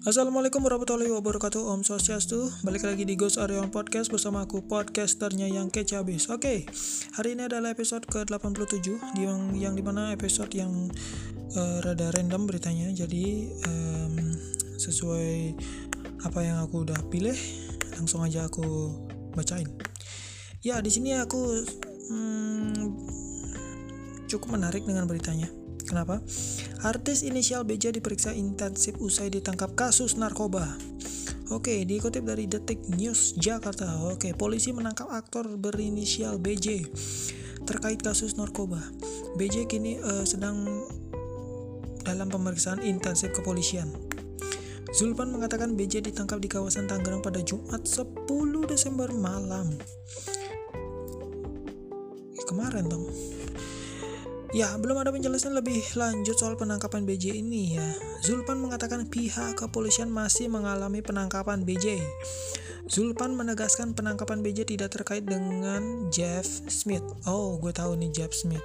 Assalamualaikum warahmatullahi wabarakatuh. Om Swastiastu. Balik lagi di Ghost Arion Podcast bersama aku podcasternya yang kece abis Oke, hari ini adalah episode ke-87 yang, yang di mana episode yang uh, rada random beritanya. Jadi um, sesuai apa yang aku udah pilih Langsung aja aku bacain. Ya, di sini aku hmm, cukup menarik dengan beritanya Kenapa? Artis inisial BJ diperiksa intensif usai ditangkap kasus narkoba. Oke, dikutip dari Detik News Jakarta. Oke, polisi menangkap aktor berinisial BJ terkait kasus narkoba. BJ kini uh, sedang dalam pemeriksaan intensif kepolisian. Zulpan mengatakan BJ ditangkap di kawasan Tangerang pada Jumat 10 Desember malam. kemarin dong. Ya, belum ada penjelasan lebih lanjut soal penangkapan BJ ini ya. Zulpan mengatakan pihak kepolisian masih mengalami penangkapan BJ. Zulpan menegaskan penangkapan BJ tidak terkait dengan Jeff Smith. Oh, gue tahu nih Jeff Smith.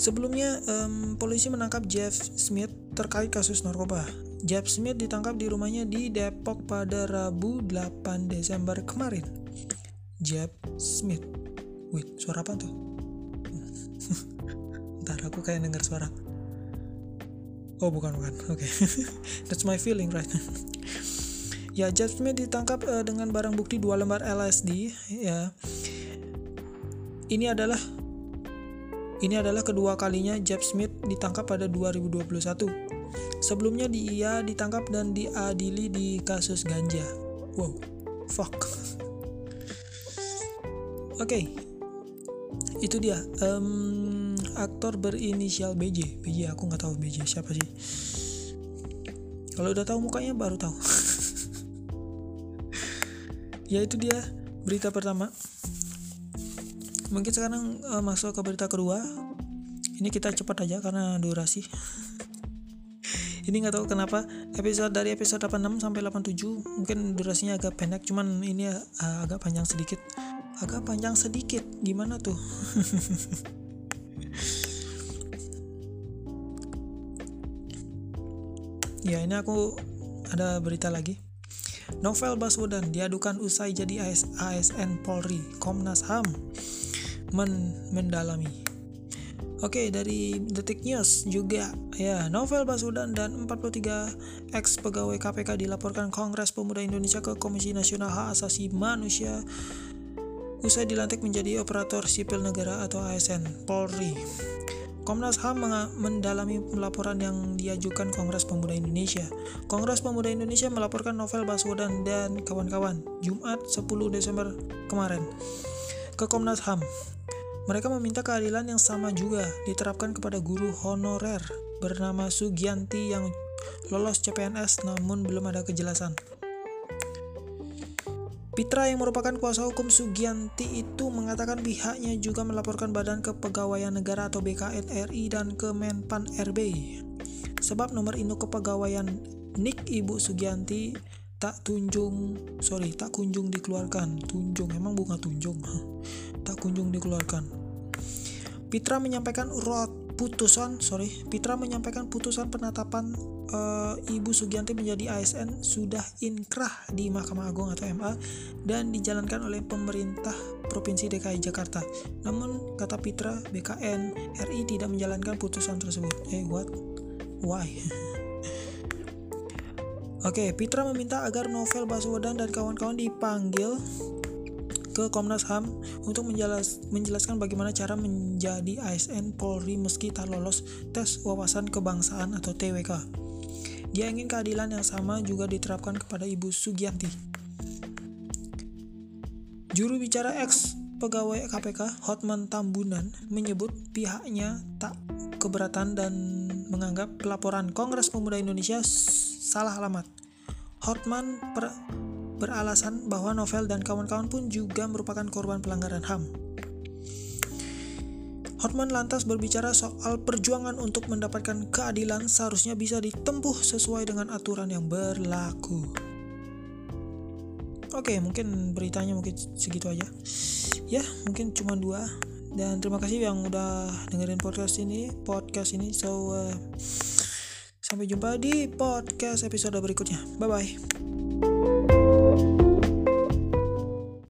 Sebelumnya, um, polisi menangkap Jeff Smith terkait kasus narkoba. Jeff Smith ditangkap di rumahnya di Depok pada Rabu 8 Desember kemarin. Jeff Smith. Wait, suara apa tuh? Aku kayak denger suara. Oh bukan bukan, oke. Okay. That's my feeling right. ya Jeff Smith ditangkap uh, dengan barang bukti dua lembar LSD. Ya, ini adalah ini adalah kedua kalinya Jeff Smith ditangkap pada 2021. Sebelumnya dia ditangkap dan diadili di kasus ganja. Wow, fuck. Oke, okay. itu dia. Um, aktor berinisial BJ BJ aku nggak tahu BJ siapa sih. Kalau udah tahu mukanya baru tahu. Ya itu dia berita pertama. Mungkin sekarang uh, masuk ke berita kedua. Ini kita cepat aja karena durasi. Ini nggak tahu kenapa. Episode dari episode 86 sampai 87 mungkin durasinya agak pendek cuman ini uh, agak panjang sedikit. Agak panjang sedikit. Gimana tuh Ya ini aku ada berita lagi. Novel Baswedan diadukan usai jadi AS ASN Polri, Komnas HAM men mendalami. Oke, dari Detik News juga ya, Novel Baswedan dan 43 ex pegawai KPK dilaporkan Kongres Pemuda Indonesia ke Komisi Nasional Hak Asasi Manusia usai dilantik menjadi operator sipil negara atau ASN Polri. Komnas HAM mendalami laporan yang diajukan Kongres Pemuda Indonesia. Kongres Pemuda Indonesia melaporkan Novel Baswedan dan kawan-kawan Jumat 10 Desember kemarin ke Komnas HAM. Mereka meminta keadilan yang sama juga diterapkan kepada guru honorer bernama Sugianti yang lolos CPNS namun belum ada kejelasan. Pitra yang merupakan kuasa hukum Sugianti itu mengatakan pihaknya juga melaporkan Badan Kepegawaian Negara atau BKN RI dan Kemenpan RB. Sebab nomor induk kepegawaian NIK Ibu Sugianti tak tunjung, sorry, tak kunjung dikeluarkan. Tunjung, emang bunga tunjung. tak kunjung dikeluarkan. Pitra menyampaikan urut putusan, sorry, Pitra menyampaikan putusan penetapan uh, Ibu Sugianti menjadi ASN sudah inkrah di Mahkamah Agung atau MA dan dijalankan oleh pemerintah Provinsi DKI Jakarta. Namun kata Pitra, BKN RI tidak menjalankan putusan tersebut. Eh, what? Why? Oke, okay, Pitra meminta agar Novel Baswedan dan kawan-kawan dipanggil ke Komnas HAM untuk menjelas, menjelaskan bagaimana cara menjadi ASN Polri meski tak lolos tes wawasan kebangsaan atau TWK. Dia ingin keadilan yang sama juga diterapkan kepada Ibu Sugianti. Juru bicara X pegawai KPK Hotman Tambunan menyebut pihaknya tak keberatan dan menganggap pelaporan Kongres Pemuda Indonesia salah alamat. Hotman beralasan bahwa Novel dan kawan-kawan pun juga merupakan korban pelanggaran HAM. Hotman lantas berbicara soal perjuangan untuk mendapatkan keadilan seharusnya bisa ditempuh sesuai dengan aturan yang berlaku. Oke, mungkin beritanya mungkin segitu aja. Ya, mungkin cuma dua. Dan terima kasih yang udah dengerin podcast ini, podcast ini. So, uh, Sampai jumpa di podcast episode berikutnya. Bye bye.